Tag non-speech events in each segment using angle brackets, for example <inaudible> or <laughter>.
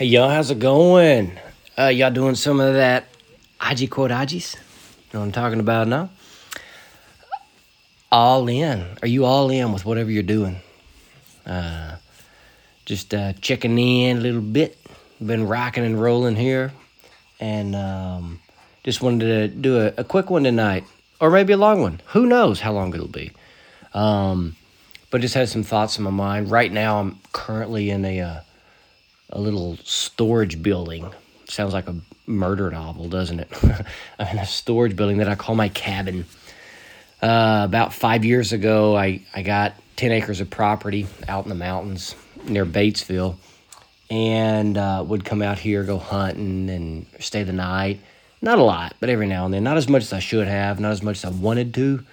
Hey y'all, how's it going? Uh, y'all doing some of that Age quod agis? Know what I'm talking about now? All in. Are you all in with whatever you're doing? Uh, just uh, checking in a little bit. Been rocking and rolling here, and um, just wanted to do a, a, quick one tonight, or maybe a long one. Who knows how long it'll be? Um, but just had some thoughts in my mind. Right now, I'm currently in a uh, a little storage building. Sounds like a murder novel, doesn't it? <laughs> I'm in a storage building that I call my cabin. Uh, about five years ago, I, I got 10 acres of property out in the mountains near Batesville and uh, would come out here, go hunting, and stay the night. Not a lot, but every now and then. Not as much as I should have, not as much as I wanted to.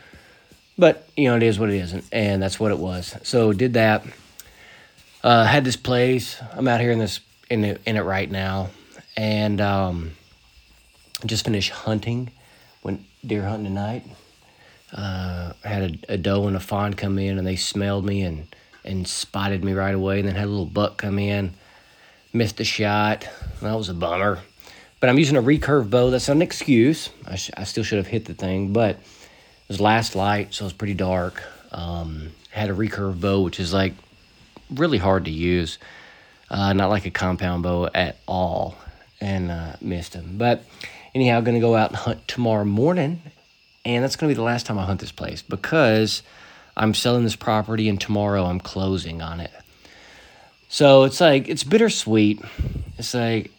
But, you know, it is what it isn't. And that's what it was. So, did that. Uh, had this place. I'm out here in this in it, in it right now, and um, just finished hunting. Went deer hunting tonight. Uh, had a, a, doe and a fawn come in, and they smelled me and and spotted me right away. And then had a little buck come in, missed a shot. That was a bummer. But I'm using a recurve bow. That's an excuse. I, sh- I still should have hit the thing, but it was last light, so it was pretty dark. Um, had a recurve bow, which is like really hard to use. Uh, not like a compound bow at all, and uh, missed him. But anyhow, going to go out and hunt tomorrow morning, and that's going to be the last time I hunt this place because I'm selling this property, and tomorrow I'm closing on it. So it's like it's bittersweet. It's like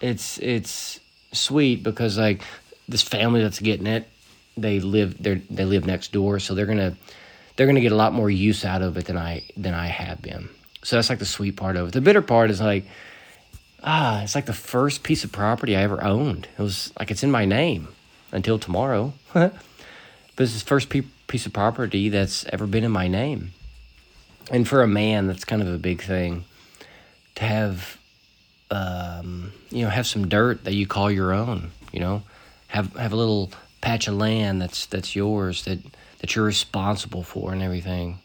it's it's sweet because like this family that's getting it, they live they they live next door, so they're gonna they're going to get a lot more use out of it than I than I have been. So that's like the sweet part of it. The bitter part is like ah, it's like the first piece of property I ever owned. It was like it's in my name until tomorrow. <laughs> but it's the first pe- piece of property that's ever been in my name. And for a man, that's kind of a big thing to have um, you know, have some dirt that you call your own, you know. Have have a little patch of land that's that's yours that that you're responsible for and everything.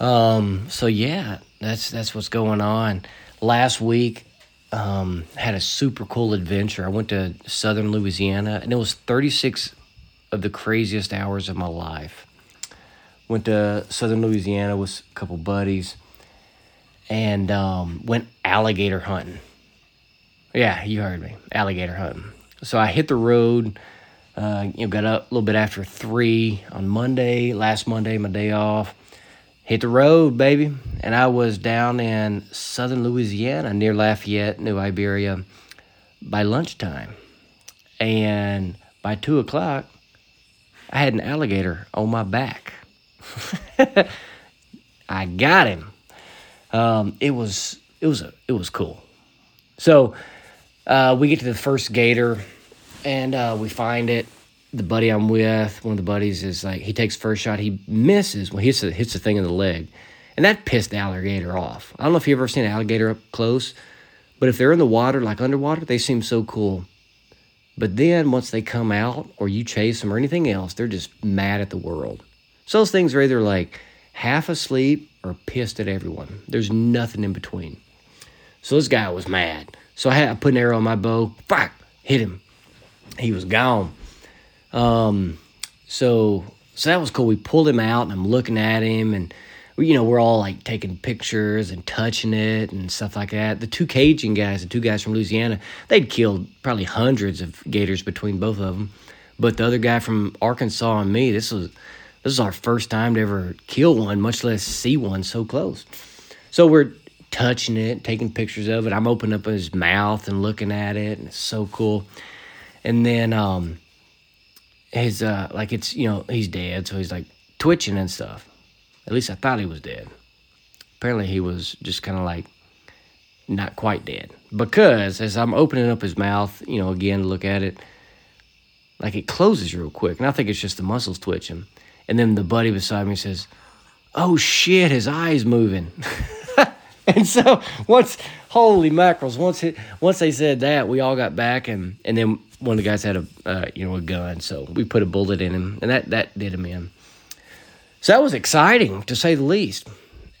Um, so yeah, that's that's what's going on. Last week, um, had a super cool adventure. I went to southern Louisiana, and it was 36 of the craziest hours of my life. Went to southern Louisiana with a couple buddies, and um, went alligator hunting. Yeah, you heard me, alligator hunting. So I hit the road uh, you know, got up a little bit after three on Monday, last Monday, my day off. Hit the road, baby. And I was down in southern Louisiana near Lafayette, New Iberia by lunchtime. And by two o'clock, I had an alligator on my back. <laughs> I got him. Um, it was it was a, it was cool. So uh, we get to the first gator and uh, we find it. The buddy I'm with, one of the buddies, is like he takes first shot, he misses when well, he hits the, hits the thing in the leg, and that pissed the alligator off. I don't know if you've ever seen an alligator up close, but if they're in the water, like underwater, they seem so cool. But then once they come out, or you chase them, or anything else, they're just mad at the world. So those things are either like half asleep or pissed at everyone. There's nothing in between. So this guy was mad. So I had I put an arrow on my bow, fuck, hit him he was gone. Um, so so that was cool. We pulled him out, and I'm looking at him, and you know we're all like taking pictures and touching it and stuff like that. The two Cajun guys, the two guys from Louisiana, they'd killed probably hundreds of gators between both of them. But the other guy from Arkansas and me, this was this is our first time to ever kill one, much less see one so close. So we're touching it, taking pictures of it. I'm opening up his mouth and looking at it, and it's so cool and then um his uh like it's you know he's dead so he's like twitching and stuff. At least i thought he was dead. Apparently he was just kind of like not quite dead. Because as i'm opening up his mouth you know again to look at it like it closes real quick and i think it's just the muscles twitching. And then the buddy beside me says oh shit his eyes moving <laughs> <laughs> and so once holy mackerels once it once they said that we all got back and and then one of the guys had a uh, you know a gun, so we put a bullet in him, and that that did him in. So that was exciting to say the least.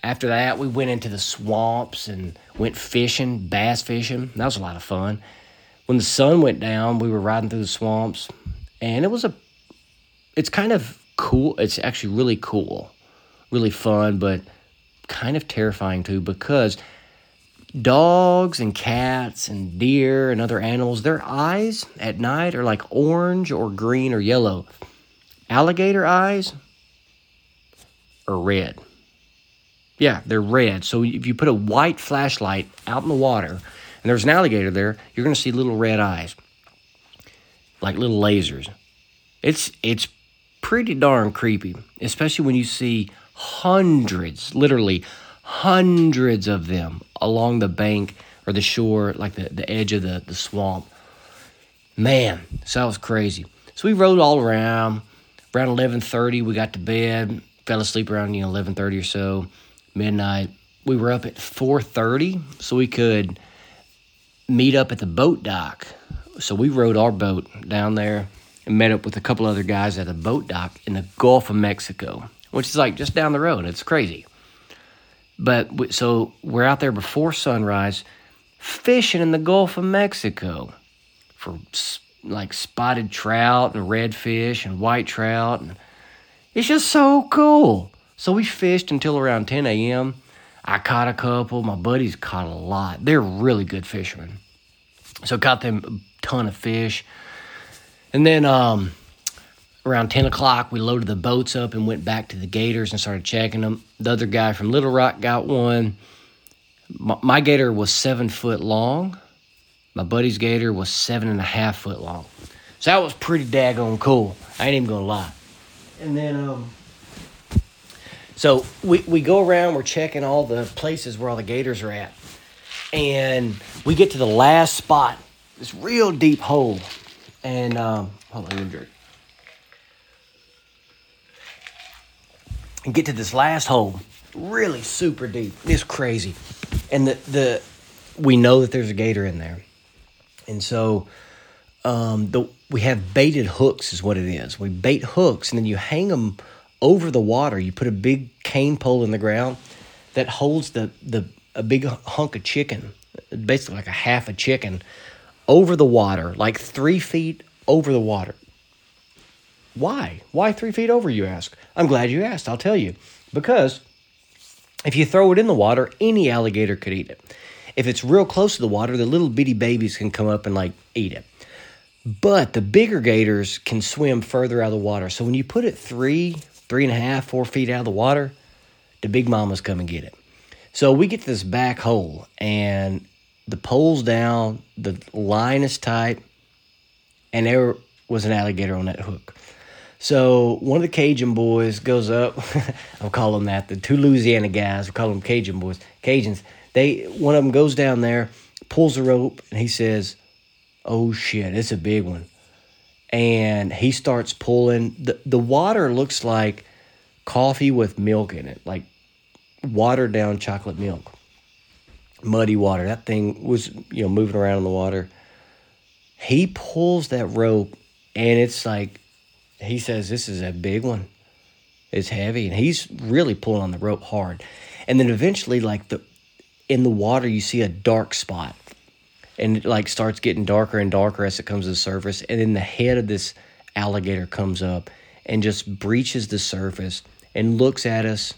after that, we went into the swamps and went fishing, bass fishing. That was a lot of fun. When the sun went down, we were riding through the swamps, and it was a. It's kind of cool. It's actually really cool, really fun, but kind of terrifying too because dogs and cats and deer and other animals, their eyes at night are like orange or green or yellow. Alligator eyes are red. Yeah, they're red. So if you put a white flashlight out in the water and there's an alligator there, you're going to see little red eyes, like little lasers. It's it's pretty darn creepy, especially when you see hundreds, literally hundreds of them along the bank or the shore, like the, the edge of the, the swamp. Man, so that was crazy. So we rode all around. Around 11.30, we got to bed. Fell asleep around, you know, 11.30 or so, midnight. We were up at 4.30 so we could meet up at the boat dock. So we rode our boat down there and met up with a couple other guys at a boat dock in the Gulf of Mexico, which is like just down the road. It's crazy. But so we're out there before sunrise fishing in the Gulf of Mexico for like spotted trout and redfish and white trout. And it's just so cool. So we fished until around 10 a.m. I caught a couple. My buddies caught a lot. They're really good fishermen. So caught them a ton of fish. And then um, around 10 o'clock, we loaded the boats up and went back to the gators and started checking them. The other guy from Little Rock got one. My, my gator was seven foot long. My buddy's gator was seven and a half foot long. So that was pretty daggone cool. I ain't even gonna lie. And then, um, so we, we go around, we're checking all the places where all the gators are at. And we get to the last spot, this real deep hole. And, um, hold on, let me drink. And get to this last hole, really super deep. It's crazy, and the the we know that there's a gator in there, and so um, the we have baited hooks is what it is. We bait hooks, and then you hang them over the water. You put a big cane pole in the ground that holds the the a big hunk of chicken, basically like a half a chicken, over the water, like three feet over the water. Why? Why three feet over, you ask? I'm glad you asked. I'll tell you. Because if you throw it in the water, any alligator could eat it. If it's real close to the water, the little bitty babies can come up and like eat it. But the bigger gators can swim further out of the water. So when you put it three, three and a half, four feet out of the water, the big mamas come and get it. So we get to this back hole and the pole's down, the line is tight, and there was an alligator on that hook. So one of the Cajun boys goes up. <laughs> I'll call them that. The two Louisiana guys, we call them Cajun boys, Cajuns. They one of them goes down there, pulls the rope, and he says, "Oh shit, it's a big one." And he starts pulling. the The water looks like coffee with milk in it, like watered down chocolate milk, muddy water. That thing was you know moving around in the water. He pulls that rope, and it's like he says this is a big one. It's heavy, and he's really pulling on the rope hard. And then eventually, like the in the water, you see a dark spot, and it like starts getting darker and darker as it comes to the surface. And then the head of this alligator comes up and just breaches the surface and looks at us,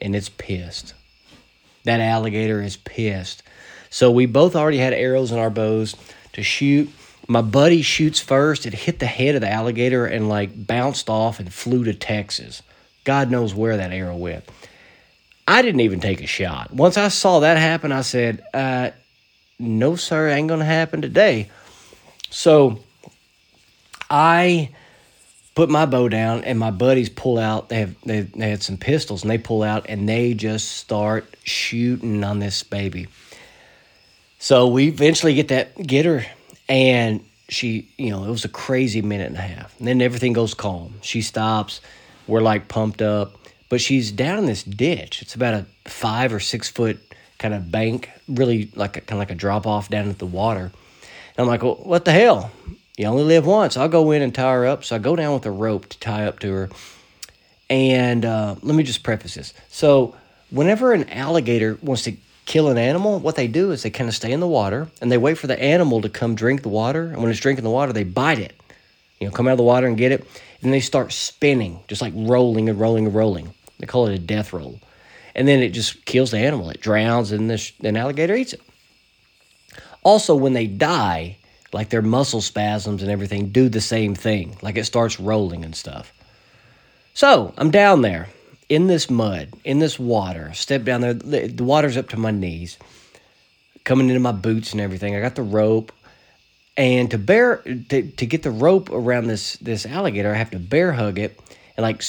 and it's pissed. That alligator is pissed. So we both already had arrows in our bows to shoot my buddy shoots first. It hit the head of the alligator and like bounced off and flew to Texas. God knows where that arrow went. I didn't even take a shot. Once I saw that happen, I said, uh, no, sir, ain't going to happen today. So I put my bow down, and my buddies pull out. They have they, they had some pistols, and they pull out, and they just start shooting on this baby. So we eventually get that get her and she, you know, it was a crazy minute and a half. And then everything goes calm. She stops. We're like pumped up, but she's down in this ditch. It's about a five or six foot kind of bank, really like a, kind of like a drop off down at the water. And I'm like, well, what the hell? You only live once. I'll go in and tie her up. So I go down with a rope to tie up to her. And uh, let me just preface this. So whenever an alligator wants to kill an animal, what they do is they kind of stay in the water and they wait for the animal to come drink the water. And when it's drinking the water, they bite it. You know, come out of the water and get it. And they start spinning, just like rolling and rolling and rolling. They call it a death roll. And then it just kills the animal. It drowns and the an alligator eats it. Also, when they die, like their muscle spasms and everything do the same thing. Like it starts rolling and stuff. So I'm down there in this mud, in this water. Step down there. The, water's up to my knees, coming into my boots and everything. I got the rope, and to bear to, to get the rope around this this alligator, I have to bear hug it and like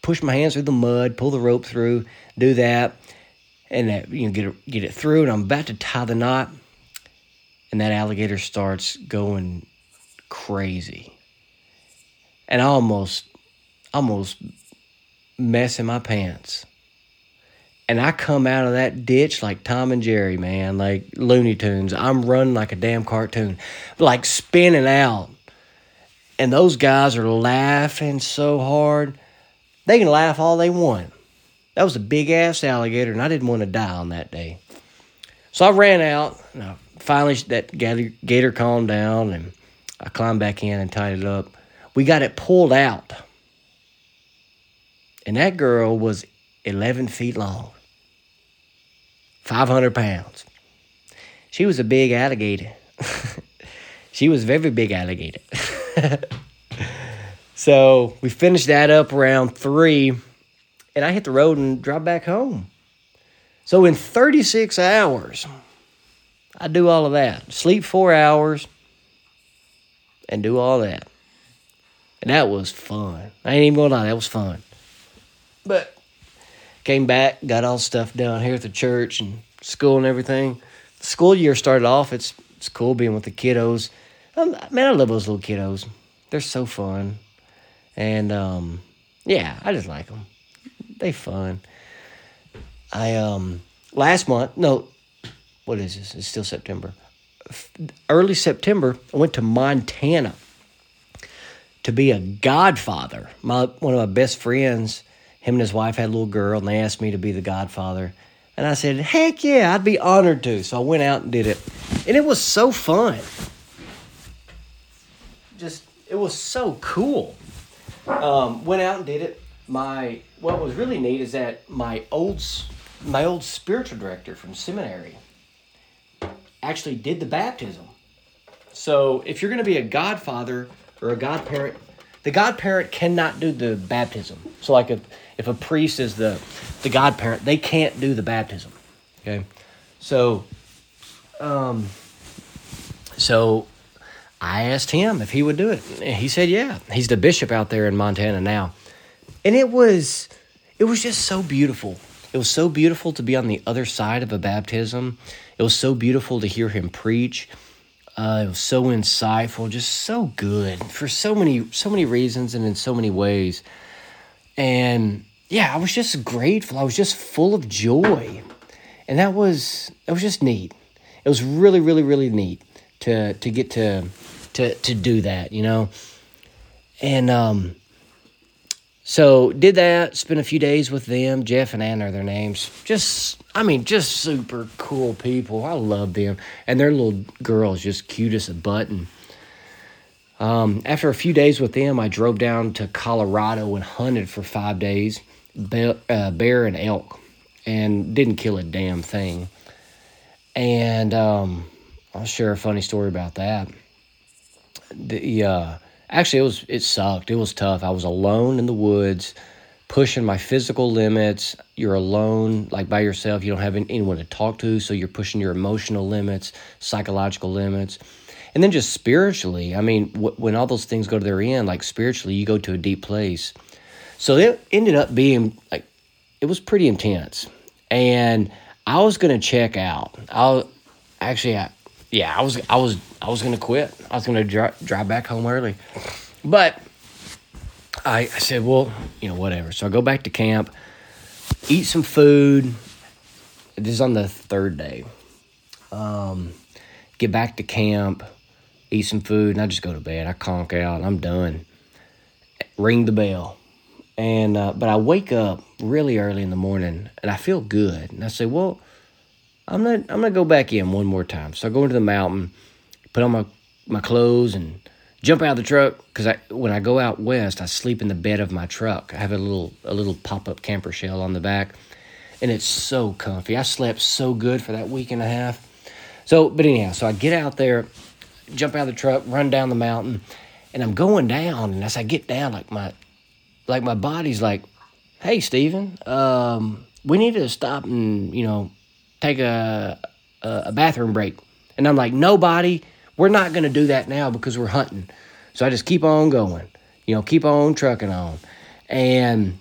push my hands through the mud, pull the rope through, do that, and that, you know get it, get it through. And I'm about to tie the knot, and that alligator starts going crazy, and I almost almost messing my pants. And I come out of that ditch like Tom and Jerry, man, like Looney Tunes. I'm running like a damn cartoon, like spinning out. And those guys are laughing so hard. They can laugh all they want. That was a big ass alligator, and I didn't want to die on that day. So I ran out. And I finally, that gator calmed down, and I climbed back in and tied it up. We got it pulled out and that girl was 11 feet long, 500 pounds. She was a big alligator. <laughs> she was very big alligator. <laughs> so we finished that up around three, and I hit the road and drove back home. So in 36 hours, I do all of that. Sleep four hours and do all that. And that was fun. I ain't even gonna lie, that was fun. But came back, got all stuff down here at the church and school and everything. The school year started off. It's it's cool being with the kiddos. Um, man, I love those little kiddos. They're so fun, and um, yeah, I just like them. They fun. I um last month no, what is this? It's still September. Early September, I went to Montana to be a godfather. My one of my best friends him and his wife had a little girl, and they asked me to be the godfather. And I said, heck yeah, I'd be honored to. So I went out and did it. And it was so fun. Just, it was so cool. Um, went out and did it. My, what was really neat is that my old, my old spiritual director from seminary actually did the baptism. So if you're going to be a godfather or a godparent, the godparent cannot do the baptism. So like if if a priest is the the godparent, they can't do the baptism. Okay, so um, so I asked him if he would do it. He said, "Yeah." He's the bishop out there in Montana now, and it was it was just so beautiful. It was so beautiful to be on the other side of a baptism. It was so beautiful to hear him preach. Uh, it was so insightful, just so good for so many so many reasons and in so many ways. And yeah, I was just grateful. I was just full of joy. And that was that was just neat. It was really, really, really neat to to get to to to do that, you know. And um so did that, spent a few days with them. Jeff and Ann are their names. Just I mean, just super cool people. I love them. And their little girl is just cute as a button. Um, after a few days with them, I drove down to Colorado and hunted for five days, bear, uh, bear and elk, and didn't kill a damn thing. And um, I'll share a funny story about that. The uh, actually, it was it sucked. It was tough. I was alone in the woods, pushing my physical limits. You're alone, like by yourself. You don't have anyone to talk to, so you're pushing your emotional limits, psychological limits and then just spiritually i mean when all those things go to their end like spiritually you go to a deep place. So it ended up being like it was pretty intense. And i was gonna check out. I actually I, yeah i was i was i was gonna quit. I was gonna dri- drive back home early. But I, I said well you know whatever. So i go back to camp eat some food. This is on the third day. Um, get back to camp eat some food, and I just go to bed. I conk out, I'm done. Ring the bell. And uh, but I wake up really early in the morning and I feel good. And I say, well, I'm not I'm gonna go back in one more time. So I go into the mountain, put on my my clothes and jump out of the truck because I when I go out west, I sleep in the bed of my truck. I have a little a little pop up camper shell on the back, and it's so comfy. I slept so good for that week and a half. So, but anyhow, so I get out there, jump out of the truck, run down the mountain, and I'm going down. And as I get down, like my like my body's like, "Hey, Stephen, um, we need to stop and you know take a a bathroom break." And I'm like, "Nobody." We're not going to do that now because we're hunting. So I just keep on going, you know, keep on trucking on. And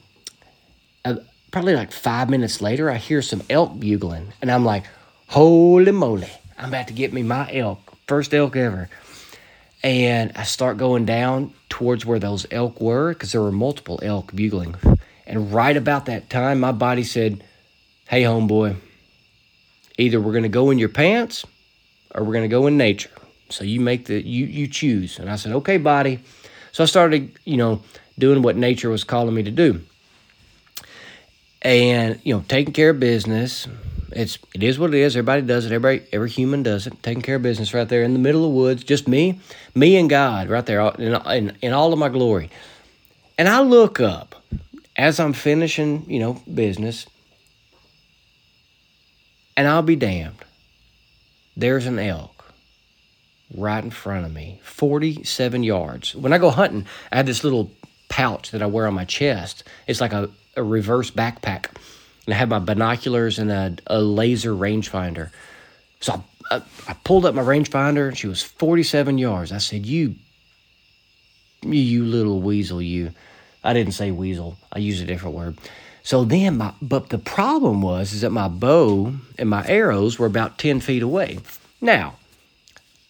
uh, probably like five minutes later, I hear some elk bugling. And I'm like, holy moly, I'm about to get me my elk, first elk ever. And I start going down towards where those elk were because there were multiple elk bugling. And right about that time, my body said, hey, homeboy, either we're going to go in your pants or we're going to go in nature. So you make the you you choose. And I said, okay, body. So I started, you know, doing what nature was calling me to do. And, you know, taking care of business. It's it is what it is. Everybody does it. Everybody every human does it. Taking care of business right there in the middle of the woods. Just me, me and God right there in, in, in all of my glory. And I look up as I'm finishing, you know, business. And I'll be damned. There's an elk right in front of me, 47 yards. When I go hunting, I have this little pouch that I wear on my chest. It's like a, a reverse backpack. And I had my binoculars and a, a laser rangefinder. So I, I, I pulled up my rangefinder and she was 47 yards. I said, You, you little weasel, you. I didn't say weasel, I used a different word. So then, my, but the problem was is that my bow and my arrows were about 10 feet away. Now,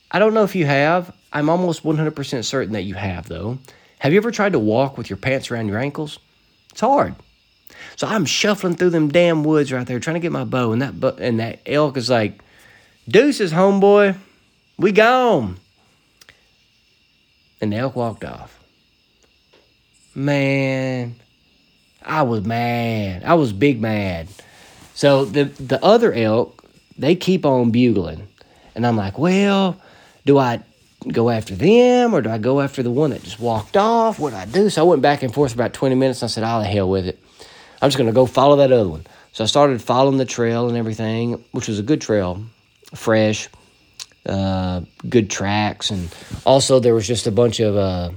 I don't know if you have. I'm almost 100% certain that you have, though. Have you ever tried to walk with your pants around your ankles? It's hard. So I'm shuffling through them damn woods right there, trying to get my bow, and that bu- and that elk is like, "Deuces, homeboy, we gone." And the elk walked off. Man, I was mad. I was big mad. So the the other elk, they keep on bugling, and I'm like, well, do I go after them or do I go after the one that just walked off? What do I do? So I went back and forth for about 20 minutes I said, I'll the hell with it. I'm just going to go follow that other one. So I started following the trail and everything, which was a good trail, fresh, uh, good tracks. And also there was just a bunch of, uh,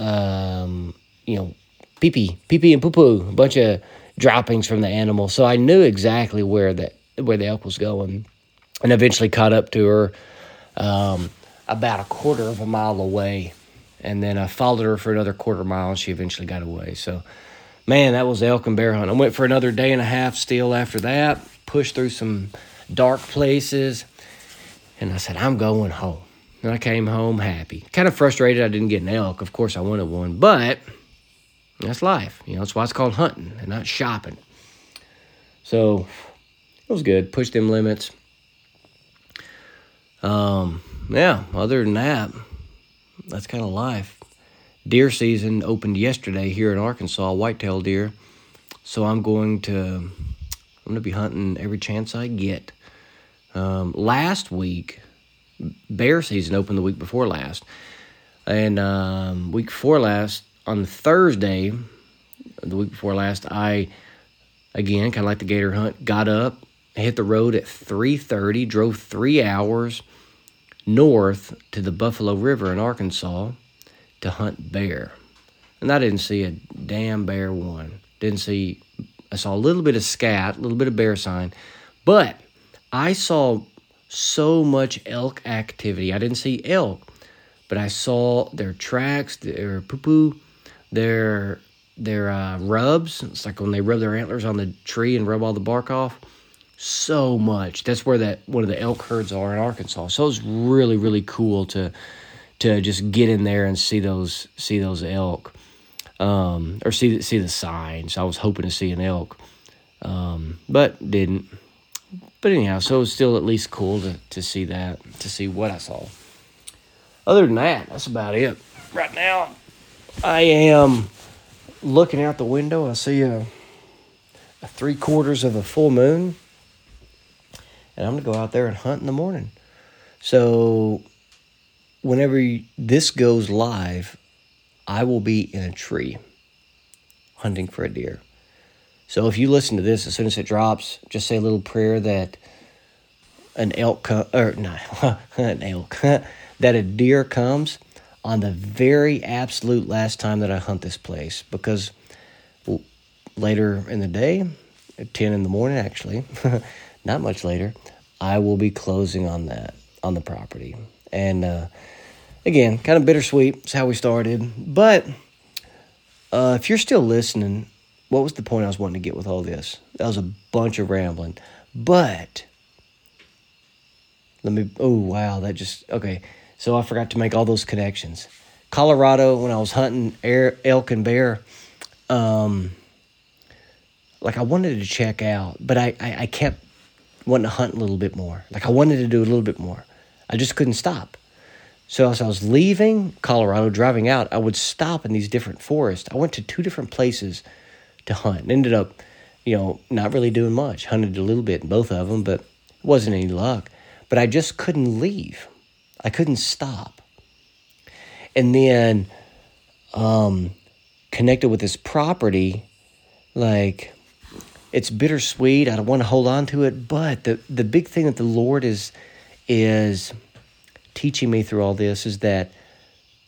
um, you know, pee pee, pee pee and poo poo, a bunch of droppings from the animal. So I knew exactly where that, where the elk was going and eventually caught up to her um, about a quarter of a mile away. And then I followed her for another quarter mile, and she eventually got away. So, man, that was elk and bear hunt. I went for another day and a half still after that, pushed through some dark places, and I said, I'm going home. And I came home happy. Kind of frustrated I didn't get an elk. Of course, I wanted one, but that's life. You know, that's why it's called hunting and not shopping. So it was good. Pushed them limits. Um, yeah, other than that, that's kind of life. Deer season opened yesterday here in Arkansas, whitetail deer. So I'm going to I'm going to be hunting every chance I get. Um, last week, bear season opened the week before last, and um, week before last on Thursday, the week before last, I again kind of like the gator hunt, got up, hit the road at 3:30, drove 3 hours north to the Buffalo River in Arkansas to hunt bear. And I didn't see a damn bear one. Didn't see, I saw a little bit of scat, a little bit of bear sign, but I saw so much elk activity. I didn't see elk, but I saw their tracks, their poo poo, their their uh, rubs. It's like when they rub their antlers on the tree and rub all the bark off so much. That's where that one of the elk herds are in Arkansas. So it's really really cool to to just get in there and see those see those elk, um, or see see the signs. I was hoping to see an elk, um, but didn't. But anyhow, so it was still at least cool to to see that to see what I saw. Other than that, that's about it. Right now, I am looking out the window, I see a, a three quarters of a full moon, and I'm gonna go out there and hunt in the morning. So, whenever this goes live, I will be in a tree hunting for a deer. So if you listen to this as soon as it drops, just say a little prayer that an elk or not <laughs> an elk <laughs> that a deer comes on the very absolute last time that I hunt this place because later in the day, at 10 in the morning actually, <laughs> not much later, I will be closing on that on the property. And uh, again, kind of bittersweet. It's how we started. But uh, if you're still listening, what was the point I was wanting to get with all this? That was a bunch of rambling. But let me oh wow, that just okay. So I forgot to make all those connections. Colorado, when I was hunting elk and bear, um, like I wanted to check out, but I, I, I kept wanting to hunt a little bit more. Like I wanted to do a little bit more. I just couldn't stop. So as I was leaving Colorado, driving out, I would stop in these different forests. I went to two different places to hunt. And ended up, you know, not really doing much. Hunted a little bit in both of them, but it wasn't any luck. But I just couldn't leave. I couldn't stop. And then um, connected with this property, like it's bittersweet. I don't want to hold on to it, but the the big thing that the Lord is is teaching me through all this is that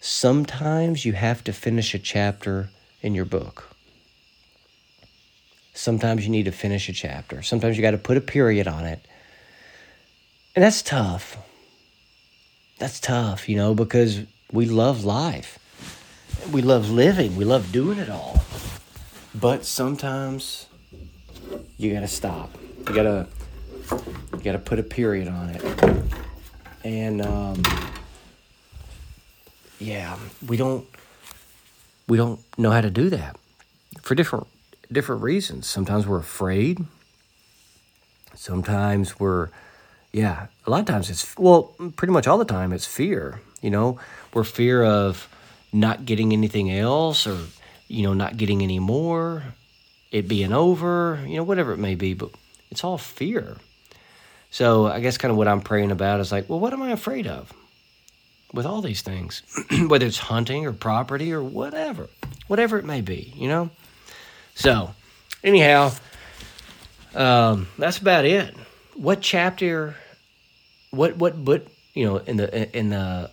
sometimes you have to finish a chapter in your book. Sometimes you need to finish a chapter. Sometimes you got to put a period on it. And that's tough. That's tough, you know, because we love life. We love living. We love doing it all. But sometimes you got to stop. You got to you got to put a period on it. And um, yeah, we don't we don't know how to do that for different different reasons. Sometimes we're afraid. Sometimes we're, yeah, a lot of times it's, well, pretty much all the time it's fear. You know, we're fear of not getting anything else or, you know, not getting any more, it being over, you know, whatever it may be, but it's all fear. So I guess kind of what I'm praying about is like, well, what am I afraid of with all these things? <clears throat> Whether it's hunting or property or whatever, whatever it may be, you know? So, anyhow, um, that's about it. What chapter? What what but you know in the in the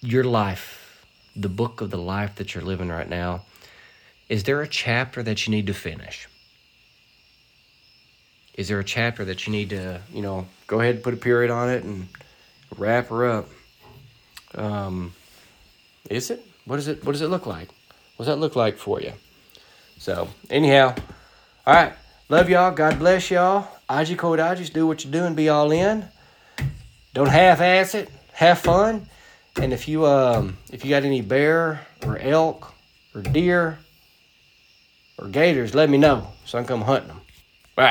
your life, the book of the life that you're living right now? Is there a chapter that you need to finish? Is there a chapter that you need to you know go ahead and put a period on it and wrap her up? Um, is it? What does it? What does it look like? What does that look like for you? So, anyhow, all right. Love y'all. God bless y'all. Age quod agis, do what you're doing. Be all in. Don't half-ass it. Have fun. And if you um if you got any bear or elk or deer or gators, let me know so I can come hunting them. All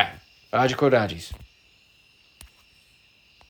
right. Age quod agis.